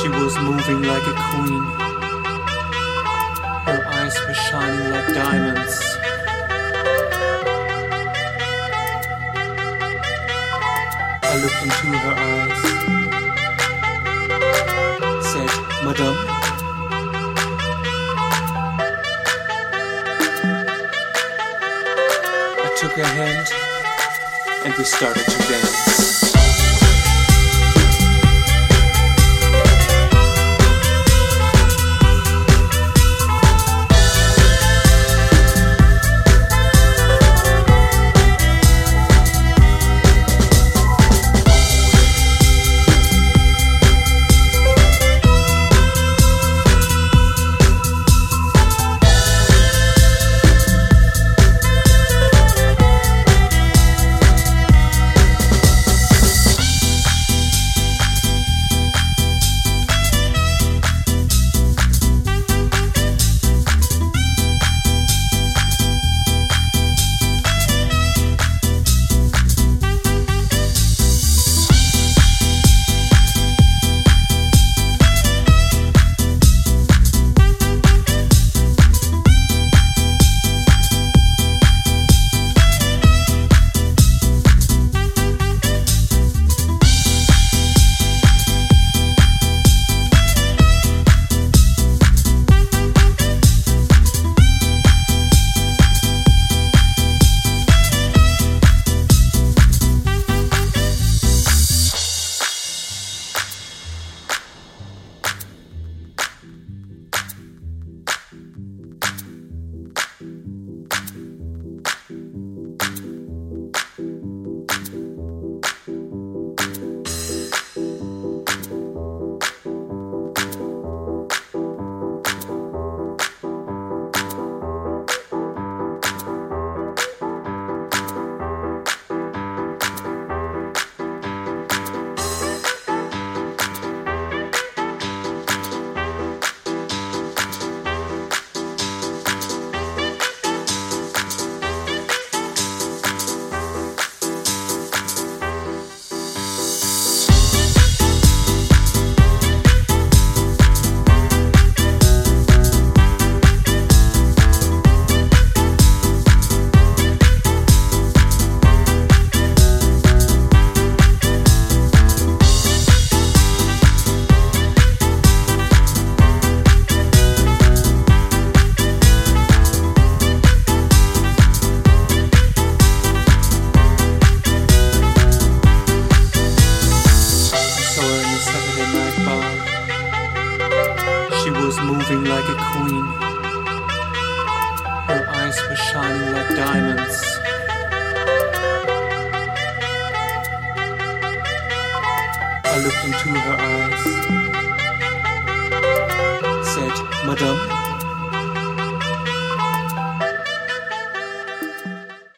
She was moving like a queen. Her eyes were shining like diamonds. I looked into her eyes. Said, Madame. took her hand and we started to dance. Was moving like a queen. Her eyes were shining like diamonds. I looked into her eyes, said, Madame.